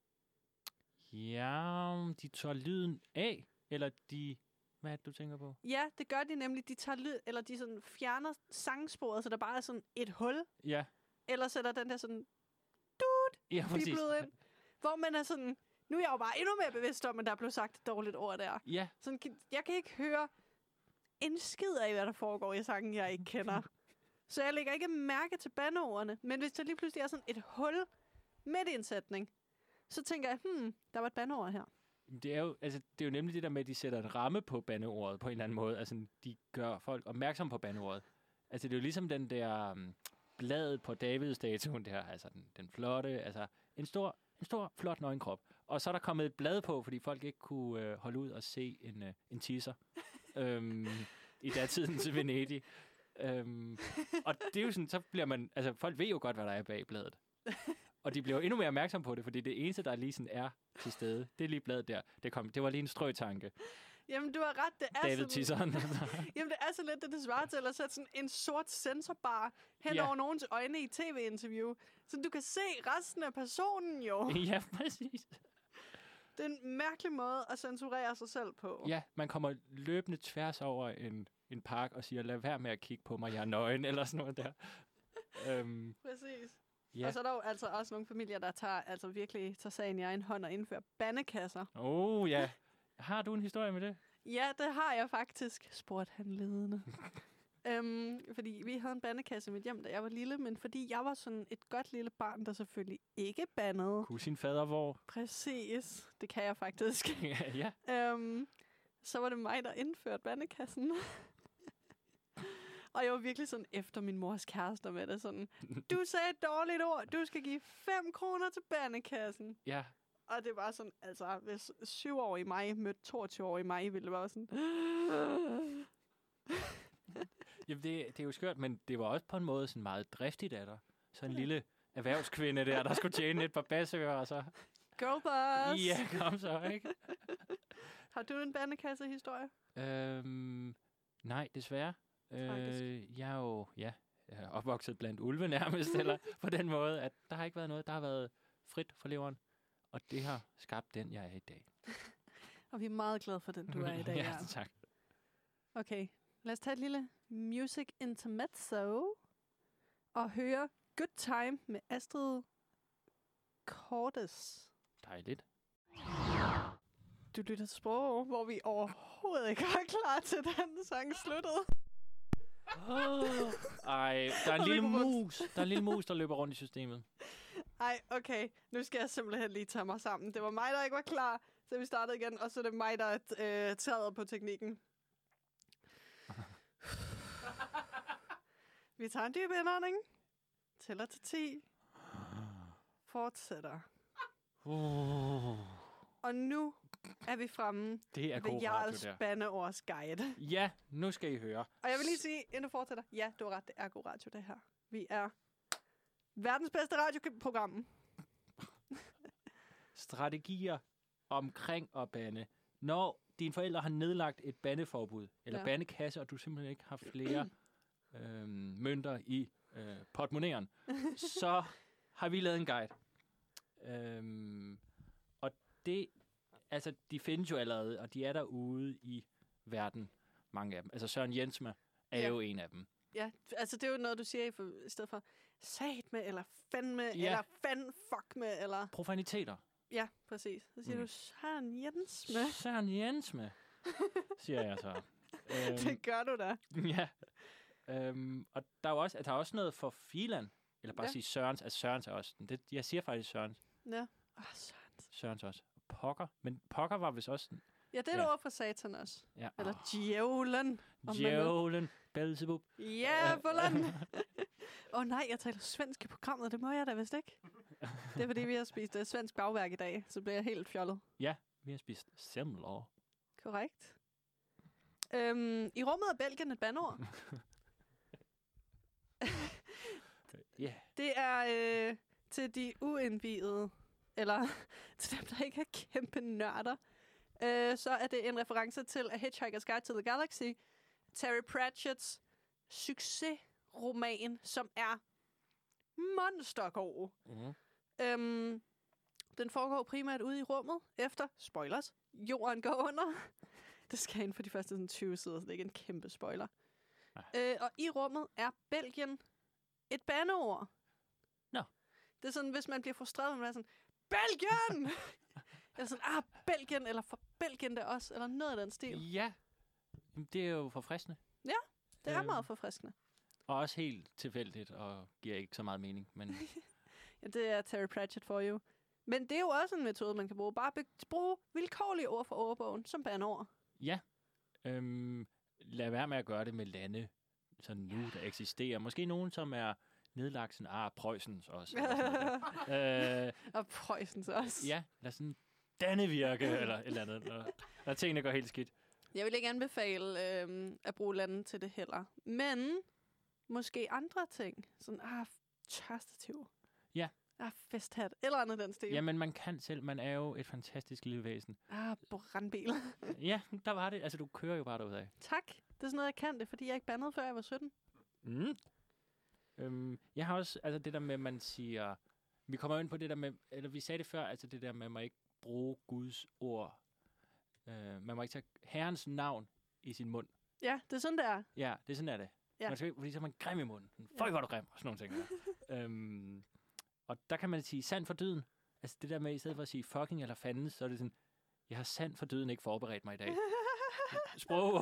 Ja, de tager lyden af, eller de... Hvad er det, du tænker på? Ja, det gør de nemlig. De tager lyd, eller de sådan fjerner sangsporet, så der bare er sådan et hul, Ja, eller sætter den der sådan ja præcis. ind, hvor man er sådan, nu er jeg jo bare endnu mere bevidst om, at der blev sagt et dårligt ord der. Ja, Sådan, jeg kan ikke høre en skid af, hvad der foregår i sangen, jeg ikke kender. Så jeg lægger ikke mærke til bandeordene. Men hvis der lige pludselig er sådan et hul midt i en sætning, så tænker jeg, hmm, der var et bandeord her. det er, jo, altså, det er jo nemlig det der med, at de sætter en ramme på bandeordet på en eller anden måde. Altså, de gør folk opmærksom på bandeordet. Altså, det er jo ligesom den der um, bladet på David-statuen der, altså den, den flotte, altså en stor, en stor, flot nøgenkrop. Og så er der kommet et blad på, fordi folk ikke kunne øh, holde ud og se en, øh, en teaser øhm, i datiden til Venedig. Øhm, og det er jo sådan, så bliver man, altså folk ved jo godt, hvad der er bag bladet. Og de bliver jo endnu mere opmærksom på det, fordi det eneste, der lige sådan er til stede, det er lige bladet der. Det, kom, det var lige en strøtanke. Jamen, du har ret. Det er David sådan. Jamen, det er så lidt, det det svarer til at sætte sådan en sort sensorbar hen Ja. over nogens øjne i tv-interview. Så du kan se resten af personen jo. ja, præcis. Det er en mærkelig måde at censurere sig selv på. Ja, man kommer løbende tværs over en, en park og siger, lad være med at kigge på mig, jeg er nøgen, eller sådan noget der. øhm, Præcis. Ja. Og så er der jo altså også nogle familier, der tager, altså virkelig tager sagen i egen hånd og indfører bandekasser. Oh, ja. Har du en historie med det? Ja, det har jeg faktisk, spurgte han ledende. øhm, fordi vi havde en bandekasse i mit hjem, da jeg var lille, men fordi jeg var sådan et godt lille barn, der selvfølgelig ikke bandede. Kunne sin fader hvor? Præcis, det kan jeg faktisk. ja, øhm, så var det mig, der indførte bandekassen. Og jeg var virkelig sådan efter min mors kærester med det. Sådan, du sagde et dårligt ord, du skal give 5 kroner til bandekassen. ja. Og det var sådan, altså, hvis syvårige mig mødte 22-årige mig, ville det bare sådan... Jamen, det, det er jo skørt, men det var også på en måde sådan meget driftigt af dig. Så en lille erhvervskvinde der, der skulle tjene et par basører, og så... Girlboss! Ja, kom så, ikke? Har du en bandekasse-historie? Øhm, nej, desværre. Tragisk. Øh, jeg er jo, ja, jeg er opvokset blandt ulve nærmest, eller på den måde, at der har ikke været noget, der har været frit for leveren. Og det har skabt den, jeg er i dag. Og vi er meget glade for den, du er i dag. ja, tak. Okay, lad os tage et lille music intermezzo og høre Good Time med Astrid Cordes. Dejligt. Du lytter til Sprog, hvor vi overhovedet ikke er klar til den sang sluttede. Oh. Ej, der er en lille mus. Der er en lille mus, der løber rundt i systemet. Ej, okay. Nu skal jeg simpelthen lige tage mig sammen. Det var mig, der ikke var klar, så vi startede igen. Og så er det mig, der er øh, taget på teknikken. vi tager en dyb indånding. Tæller til 10. Fortsætter. Uh, Og nu er vi fremme det er ved Jarls der. bandeords guide. Ja, nu skal I høre. Og jeg vil lige sige, inden du fortsætter, ja, du har ret, det er god radio, det her. Vi er verdens bedste radioprogram. strategier omkring at bande. Når dine forældre har nedlagt et bandeforbud, eller Ja. bandekasse, og du simpelthen ikke har flere øhm, mønter i øh, portemonnaien, så har vi lavet en guide. Øhm, og det, altså, de findes jo allerede, og de er derude i verden, mange af dem. Altså Søren Jensma er Ja. jo en af dem. Ja, altså det er jo noget, du siger i, for, i stedet for sat med, eller fan med, Ja. eller fan fuck med, eller... Profaniteter. Ja, præcis. Så siger Mm. du Søren Jens med. Søren Jensma, siger jeg så. Øhm, Det gør du da. Ja. Øhm, og der er jo også, der er også noget for filan. Eller bare Ja. sige Sørens, at Sørens er også. Det, jeg siger faktisk Sørens. Ja. Oh, Søren. Sørens også. Pokker. Men pokker var vist også... Ja, det er et Ja. ord fra satan også. Ja. Eller djævlen. man vil. Djævlen. Belzebub. Djævlen. Åh oh, nej, jeg taler svensk i programmet. Det må jeg da vist ikke. Det er fordi, vi har spist uh, svensk bagværk i dag, så bliver jeg helt fjollet. Ja, vi har spist semler. Korrekt. Øhm, I rummet er Belgien et bandord. Ja. Det er øh, til de uindvidede, eller til dem, der ikke er kæmpe nørder, øh, så er det en reference til A Hitchhiker's Guide to the Galaxy, Terry Pratchett's succesroman, som er monstergod. Mm-hmm. Øhm, den foregår primært ude i rummet, efter, spoilers, jorden går under. Det skal ind for de første sådan, 20 sider, så det er ikke en kæmpe spoiler. Nej. Øh, og i rummet er Belgien et bandeord. Nå. Det er sådan, hvis man bliver frustreret, man er sådan, Belgien! eller sådan, ah, Belgien, eller for Belgien der også, eller noget af den stil. Ja. Jamen, Det er jo forfriskende. Det er Øhm. meget forfriskende. Og også helt tilfældigt, og giver ikke så meget mening. Men Ja, det er Terry Pratchett for you. Men det er jo også en metode, man kan bruge. Bare bruge vilkårlige ord fra ordbogen som bandeord. ja, øhm, lad være med at gøre det med lande, sådan nu, der eksisterer. Måske nogen, som er nedlagt sådan, ah, Preussens også. eller øh, Og Preussens også. ja, eller sådan Dannevirke, eller et eller andet, når, når tingene går helt skidt. Jeg vil ikke anbefale øhm, at bruge lande til det heller. Men måske andre ting. Sådan, ah, tørstativ. Ja. Ah, festhat. Eller andet den stil. Jamen, man kan selv. Man er jo et fantastisk lille væsen. Ah, brandbil. Ja, der var det. Altså, du kører jo bare derudad. tak. Det er sådan noget, jeg kan det, fordi jeg ikke bandede, før jeg var 17. Mm. Øhm, jeg har også, altså det der med, at man siger, vi kommer ind på det der med, eller vi sagde det før, altså det der med, at man ikke bruge Guds ord. Øh, man må ikke tage Herrens navn i sin mund. Ja, det er sådan, det er. Ja, det er sådan, er det. Ja. Man skal, ikke- fordi så er man grim i munden. Føj, Ja. hvor er du grim, og sådan nogle ting. der. øhm, og der kan man sige sand for dyden. Altså det der med, i stedet for at sige fucking eller fanden, så er det sådan, jeg har sand for dyden ikke forberedt mig i dag. Sprog,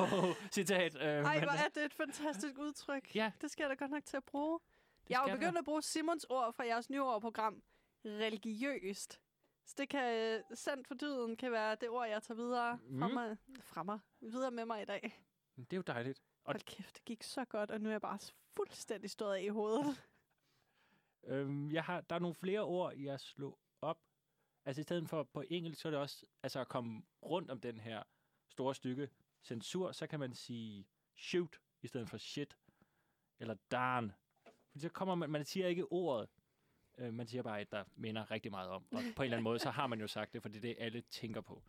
citat. Øh, Ej, men- hvor er det et fantastisk udtryk. Ja. Det skal jeg da godt nok til at bruge. det Jeg har jo begyndt at bruge Simons ord fra jeres nye program religiøst. Så det kan, sandt for dyden, kan være det ord, jeg tager videre fra Mhm. mig, fra mig, videre med mig i dag. Det er jo dejligt. Og- Hold kæft, det gik så godt, og nu er jeg bare fuldstændig stået af i hovedet. Øhm, jeg har, der er nogle flere ord, jeg slog op. Altså i stedet for på engelsk, så er det også altså at komme rundt om den her store stykke censur, så kan man sige shoot i stedet for shit. Eller darn. Fordi så kommer man, man siger ikke ordet. Øh, man siger bare et, der minder rigtig meget om. Og på en eller anden måde, så har man jo sagt det, for det er det, alle tænker på.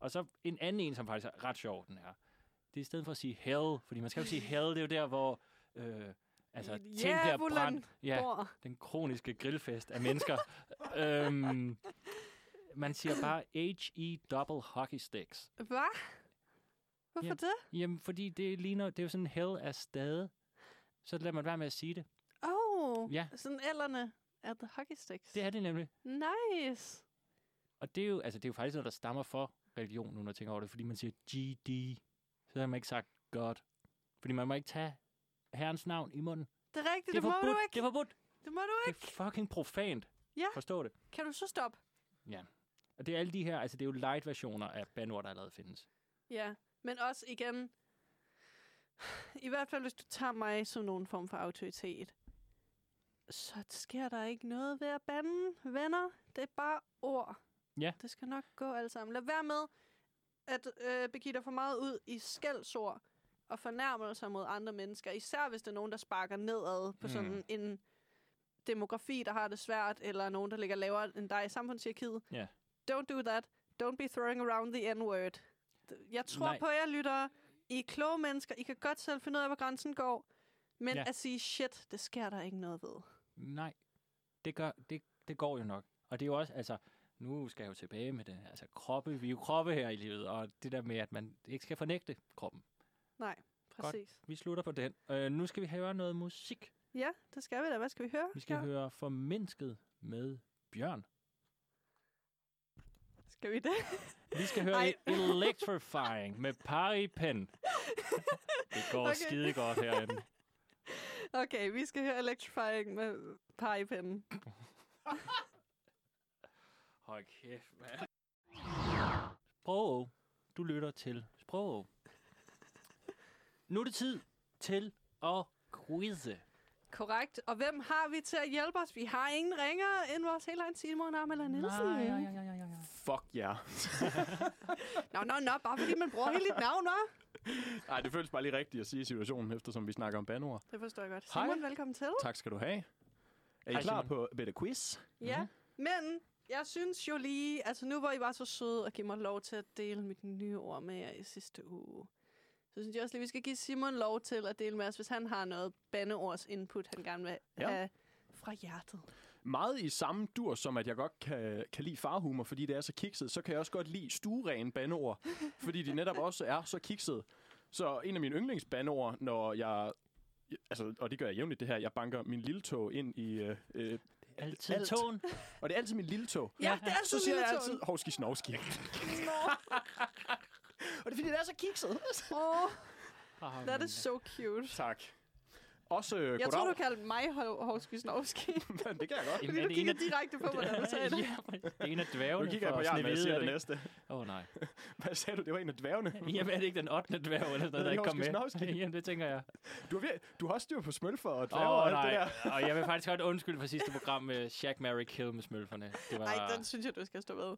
Og så en anden en, som faktisk er ret sjov, den her. Det er i stedet for at sige hell, fordi man skal jo sige hell, det er jo der, hvor øh, altså, ting bliver Djævulen brændt. Ja, den kroniske grillfest af mennesker. øhm, man siger bare H-E double hockey sticks. Hvad? Hvorfor Ja. det? Jamen, fordi det ligner, det er jo sådan hell af stade. Så lader man være med at sige det. Oh, Ja. sådan ellerne er the hockey sticks. Det er det nemlig. Nice. Og det er jo, altså, det er jo faktisk noget, der stammer for religion, nu når jeg tænker over det. Fordi man siger GD, så har man ikke sagt God. Fordi man må ikke tage herrens navn i munden. Det er rigtigt, Det det, er må forbudt. du ikke. Det er forbudt. Det må du Det ikke. er fucking profant. Ja. Forstå det. Kan du så stoppe? Og det er alle de her, altså det er jo light-versioner af bandord, der allerede findes. Ja, men også igen, i hvert fald hvis du tager mig som nogen form for autoritet, så sker der ikke noget ved at bande, venner. Det er bare ord. Ja. Det skal nok gå alt sammen. Lad være med at øh, begive dig for meget ud i skældsord og fornærmelser mod andre mennesker. Især hvis det er nogen, der sparker nedad på Mm. sådan en demografi, der har det svært, eller nogen, der ligger lavere end dig i samfundshierarkiet. Ja. Don't do that. Don't be throwing around the N-word. Jeg tror Nej. På jer, lyttere. I er kloge mennesker. I kan godt selv finde ud af, hvor grænsen går. Men Ja. at sige shit, det sker der ikke noget ved. Nej, det, gør, det, det går jo nok. Og det er jo også, altså, nu skal jeg jo tilbage med det. Altså, kroppe, vi er jo kroppe her i livet, og det der med, at man ikke skal fornægte kroppen. Nej, Godt. præcis. Vi slutter på den. Øh, nu skal vi høre noget musik. Ja, det skal vi da. Hvad skal vi høre? Vi skal ja. høre Formindsket med Bjørn. Skal vi det? Vi skal høre Ej. Electrifying med Pari Pen. Det går okay. Skide godt herinde. Okay, vi skal høre Electrifying med pegepinden. Hold kæft, mand. Sprog. Du lytter til Sprog. Nu er det tid til at quizze. Korrekt. Og hvem har vi til at hjælpe os? Vi har ingen ringere end vores helt egen Simon Amela Nielsen. Nej, ja, ja, ja, ja, ja. Fuck ja. Nå, nå, nå, bare fordi man bruger hele dit navn, hva'? Nej, det føles bare lige rigtigt at sige i situationen, eftersom vi snakker om banord. Det forstår jeg godt. Hej. Simon, velkommen til. Tak skal du have. Er I Hej, klar Simon. på Better Quiz? Ja, men jeg synes jo lige, altså nu hvor I var så søde og give mig lov til at dele mit nye ord med jer i sidste uge, så synes jeg også lige, vi skal give Simon lov til at dele med os, hvis han har noget bandeords input, han gerne vil Ja. have fra hjertet. Meget i samme dur, som at jeg godt kan, kan lide farhumor, fordi det er så kikset, så kan jeg også godt lide stueren bandeord, fordi de netop også er så kikset. Så en af mine yndlingsbandeord, når jeg... Altså, og det gør jeg jævnligt det her. Jeg banker min lille tog ind i... Øh, øh, Altid Alt. og det er altid min lille tog. Ja, det er altid Så siger jeg altid hovski snovski. og det er fordi, det er så kikset. Åh, Oh, that is so cute. tak. Også øh, Jeg tror, du kaldte mig Ho- Hovski Snovski. det kan jeg godt. Fordi du kigger direkte på mig, da du sagde det. ja, det er en af dværgene Nu kigger jeg på jer, når jeg siger er det næste. Åh, oh, nej. Hvad sagde du? Det var en af dværgene. Jamen, er det ikke den 8. dværg, eller noget, der ikke kom med? Jamen, det tænker jeg. Du har, du har også styr på smølfer og dværger oh, og alt nej. det der. Og jeg vil faktisk godt undskylde for sidste program med Shaq, Mary Kill med smølferne. Det var, Nej, den synes jeg, du skal stå ved.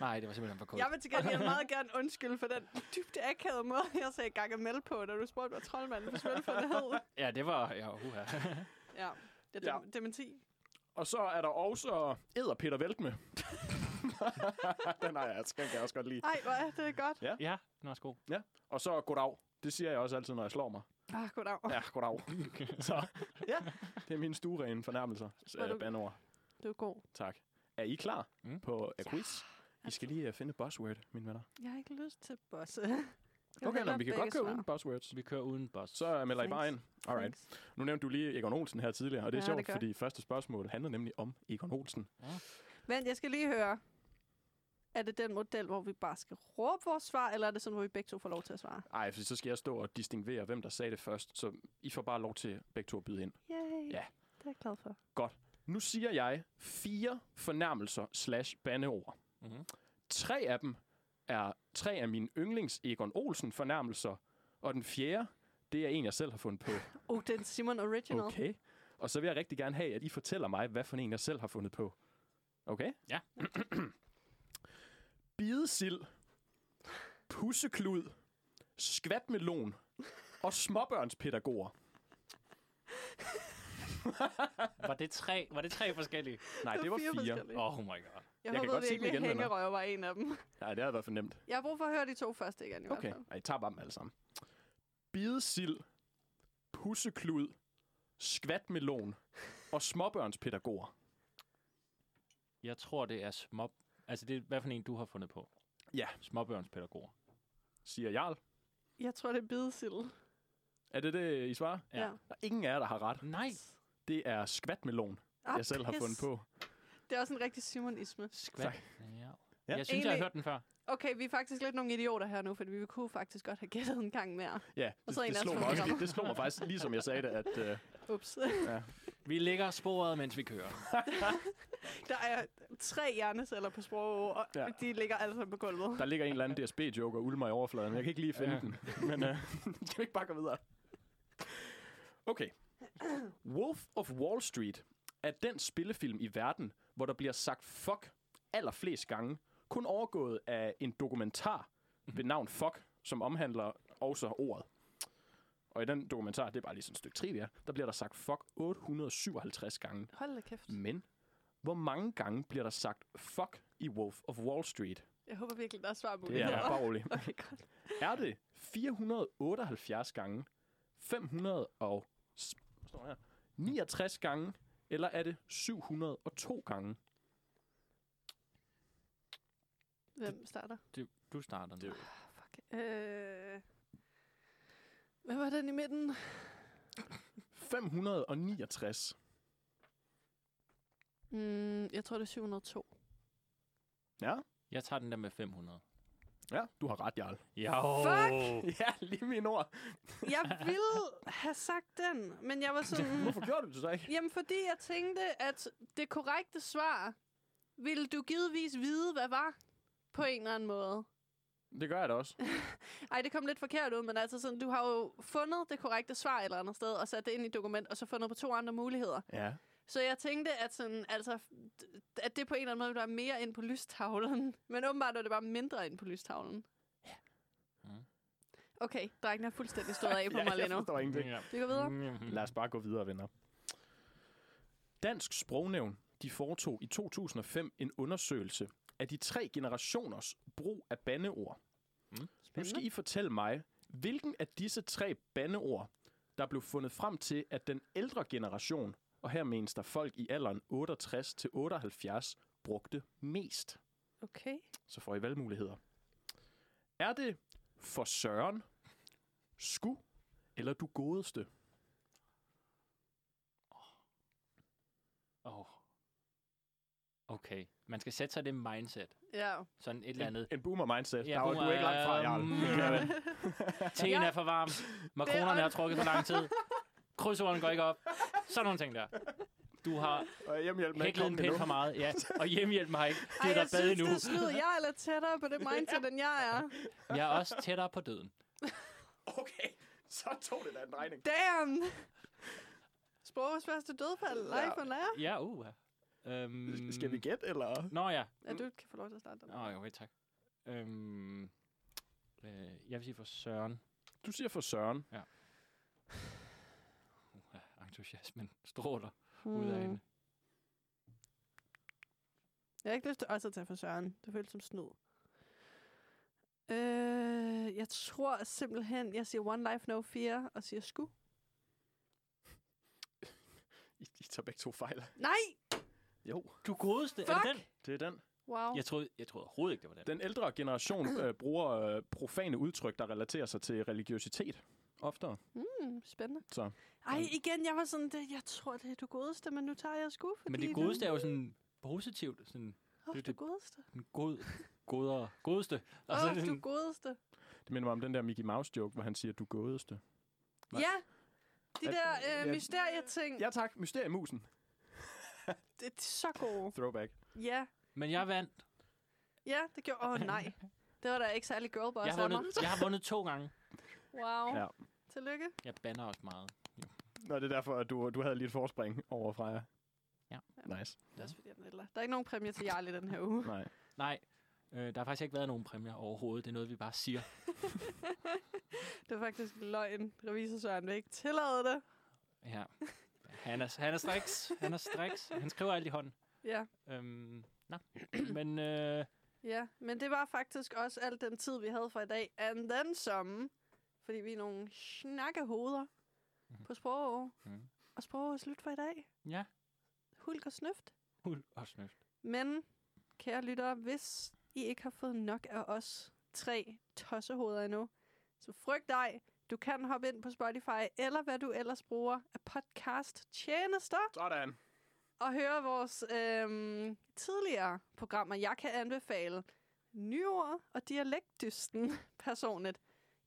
nej, det var simpelthen for kort. Jeg vil til gengæld meget gerne undskylde for den dybt akavede måde, jeg sagde Gargamel på, da du spurgte, hvad troldmanden for smølferne hed. Ja, det var... Ja, uha. Ja, det Ja. er dem- dementi. Og så er der også Eder Peter Velt med. den har jeg, altså, den kan jeg også godt lide. Ej, hvor er det godt. Ja. Ja, den var også god. Og så goddag. Det siger jeg også altid, når jeg slår mig. Ah, goddag. Ja, goddag. så ja, det er mine stuerene fornærmelser. Var du- Øh. Du er god. Tak. Er I klar Mm. på a quiz? I skal lige uh, finde et buzzword, mine venner. Jeg har ikke lyst til bosse. Okay, nå, vi kan godt køre uden buzzwords. Vi kører uden boss. Så melder I bare ind. Alright. Nu nævnte du lige Egon Olsen her tidligere, og det er Ja, sjovt, det fordi første spørgsmål handler nemlig om Egon Olsen. Men jeg skal lige høre. Er det den model, hvor vi bare skal råbe vores svar, eller er det sådan, hvor vi begge to får lov til at svare? Ej, for så skal jeg stå og distinguere, hvem der sagde det først, så I får bare lov til begge to at byde ind. Yay. Ja. Det er jeg glad for. Nu siger jeg fire fornærmelser slash bandeord. Mhm. Tre af dem er tre af mine yndlings Egon Olsen fornærmelser, og den fjerde, det er en, jeg selv har fundet på. Oh, det er en Simon Original. Okay. Og så vil jeg rigtig gerne have, at I fortæller mig, hvad for en, jeg selv har fundet på. Okay? Ja. Bidesild, pusseklud, skvatmelon og småbørnspædagoger. Var det tre, var det tre forskellige? Nej, det var fire. forskellige. Oh my god. Jeg, Jeg håbede godt sige dem virkelig, igen, at venner. hængerøv var en af dem. Nej, det havde været for nemt. Jeg har brug for at høre de to første igen i Okay, hvert fald. Ej, jeg tager bare dem alle sammen. Bidesild, pusseklud, skvatmelon og småbørnspædagoger. Jeg tror, det er små... Altså, det er hvad for en, du har fundet på? Ja. Småbørnspædagoger. Siger Jarl. Jeg tror, det er bidesild. Er det det, I svarer? Ja. Ja. Der er ingen af jer, der har ret. Nej. Det er skvatmelon, Ah, jeg selv har pis. fundet på. Det er også en rigtig Simonisme. Skvat. Ja. Ja. Jeg synes, jeg har Egentlig- hørt den før. Okay, vi er faktisk lidt nogle idioter her nu, fordi vi kunne faktisk godt have gættet en gang mere. Ja, det, det, os slog mig også, programmet. det slog mig faktisk, lige som jeg sagde det, at uh, Ups. Vi lægger sporet, mens vi kører. Der er tre hjerneceller på sprog, og Ja. ja. de ligger alle sammen på gulvet. der ligger en eller anden DSB-joke og ulmer i overfladen. Jeg kan ikke lige finde Ja. den, men uh, skal vi ikke bare gå videre? Okay. Wolf of Wall Street er den spillefilm i verden, hvor der bliver sagt fuck allerflest gange, kun overgået af en dokumentar ved navn Fuck, som omhandler også ordet. Og i den dokumentar, det er bare lige sådan et stykke trivia, der bliver der sagt fuck 857 gange. Hold da kæft. Men hvor mange gange bliver der sagt fuck i Wolf of Wall Street? Jeg håber virkelig, der er svar på Det er der, bare rolig. Okay, godt. Er det 478 gange, 500 og står her? 69 gange, eller er det 702 gange? Hvem starter? Du, du starter nu. Det- Fuck. Øh... Hvad var den i midten? 569. Mm, jeg tror, det er 702. Ja, Jeg tager den der med 500. ja, du har ret, Jarl. Jo. Fuck! Ja, lige mine ord. Jeg ville have sagt den, men jeg var sådan... Hvorfor gjorde du det så ikke? Jamen, fordi jeg tænkte, at det korrekte svar ville du givetvis vide, hvad var på en eller anden måde. Det gør jeg da også. Ej, det kom lidt forkert ud, men altså sådan, du har jo fundet det korrekte svar et eller andet sted, og sat det ind i et dokument, og så fundet på to andre muligheder. Ja. Så jeg tænkte, at, sådan, altså, at det på en eller anden måde være mere ind på lystavlen. Men åbenbart er det bare mindre ind på lystavlen. Mm. Okay, drengene er fuldstændig stået af på ja, mig lige jeg nu. forstår ingenting. Ja. Vi går videre. Mm. Lad os bare gå videre, venner. Dansk Sprognævn de foretog i 2005 en undersøgelse af de tre generationers brug af bandeord. Nu skal. I fortælle mig, hvilken af disse tre bandeord, der blev fundet frem til, at den ældre generation, og her menes der folk i alderen 68 til 78, brugte mest. Okay. Så får I valgmuligheder. Er det for søren, sku eller du godeste? Oh. Okay. Man skal sætte sig det mindset. Ja. Sådan et eller andet. En boomer mindset. Ja, var, du er ikke langt fra, Jarl. Mm. Teen er for varm. Makronerne har trukket for lang tid. Krydsordene går ikke op. Sådan nogle ting der. Du har hæklet en pind for meget. Ja. Og hjemmehjælp mig ikke. Det er der bad nu. det er snyd. Jeg er lidt tættere på det mindset, end jeg er. Jeg er også tættere på døden. Okay, så tog det da en drejning. Damn! Sprogets første dødfald. Live Ja. for lærer. Ja, uh. Um, Skal vi gætte, eller? Nå ja. Ja, du kan få lov til at starte den. Nå, okay, tak. Øhm, øh, jeg vil sige for Søren. Du siger for Søren. Uh, entusiasmen stråler ud af hende. Jeg har ikke lyst til også at tage for Søren. Det føles som snyd. Øh, jeg tror simpelthen, jeg siger One Life No Fear og siger sku. I, I tager begge to fejl. Nej! Jo, Du godeste, er Fuck! det den? det er den. Wow. Jeg troede, jeg troede overhovedet ikke, det var den. Den ældre generation øh, bruger øh, profane udtryk, der relaterer sig til religiøsitet. Oftere. Mm, spændende. Så. Ej, igen, jeg var sådan, det, jeg tror, det er du godeste, men nu tager jeg sku, fordi... Men det godeste er jo sådan positivt. Sådan Åh, det- du det- godeste. en god, godere, godeste. Åh, Altså, oh, du sådan, godeste. Det minder mig om den der Mickey Mouse joke, hvor han siger, du godeste. Hvad? Ja, de At- der ja. øh, mysterieting, Ja tak, mysteriemusen. det er så gode. Throwback. Ja, men jeg vandt. ja, det gjorde... Åh, oh, nej. Det var da ikke særlig girlboss Jeg har, vundet, jeg har vundet to gange. Wow. Ja. Tillykke. Jeg banner også meget. Nå, det er derfor, at du, du havde lige et forspring over Freja. Ja. Nice. Det er også fordi, jeg er. Der er ikke nogen præmie til Jarl i den her uge. Nej. Nej, øh, der har faktisk ikke været nogen præmier overhovedet. Det er noget, vi bare siger. det er faktisk løgn. Revisor Søren vil ikke tillade det. Ja. Han er, han er striks. Han er striks. Han skriver alt i hånden. Ja. Øhm, nå. Men øh, Ja, men det var faktisk også al den tid, vi havde for i dag. And then some. Fordi vi er nogle snakkehoveder Mhm. på sprog. Mhm. Og sprog er slut for i dag. ja, Hulk og snøft. hul og snøft. Men, kære lyttere, hvis I ikke har fået nok af os tre tossehoveder endnu, så frygt dig. Du kan hoppe ind på Spotify, eller hvad du ellers bruger af podcast-tjenester, Sådan. og høre vores øhm, tidligere programmer. Jeg kan anbefale Nyord og Dialektdysten personligt.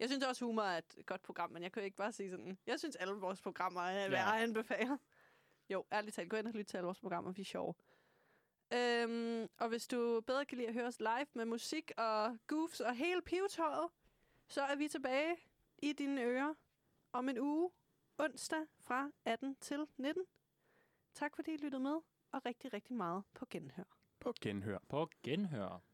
Jeg synes også, humor er et godt program, men jeg kan jo ikke bare sige sådan. Jeg synes, alle vores programmer er værd at anbefale. Jo, ærligt talt, gå ind og lyt til alle vores programmer, vi er sjove. Øhm, og hvis du bedre kan lide at høre os live med musik og goofs og hele pivetøjet, så er vi tilbage i dine ører om en uge, onsdag fra 18 til 19. Tak fordi I lyttede med, og rigtig, rigtig meget på genhør. På genhør. På genhør.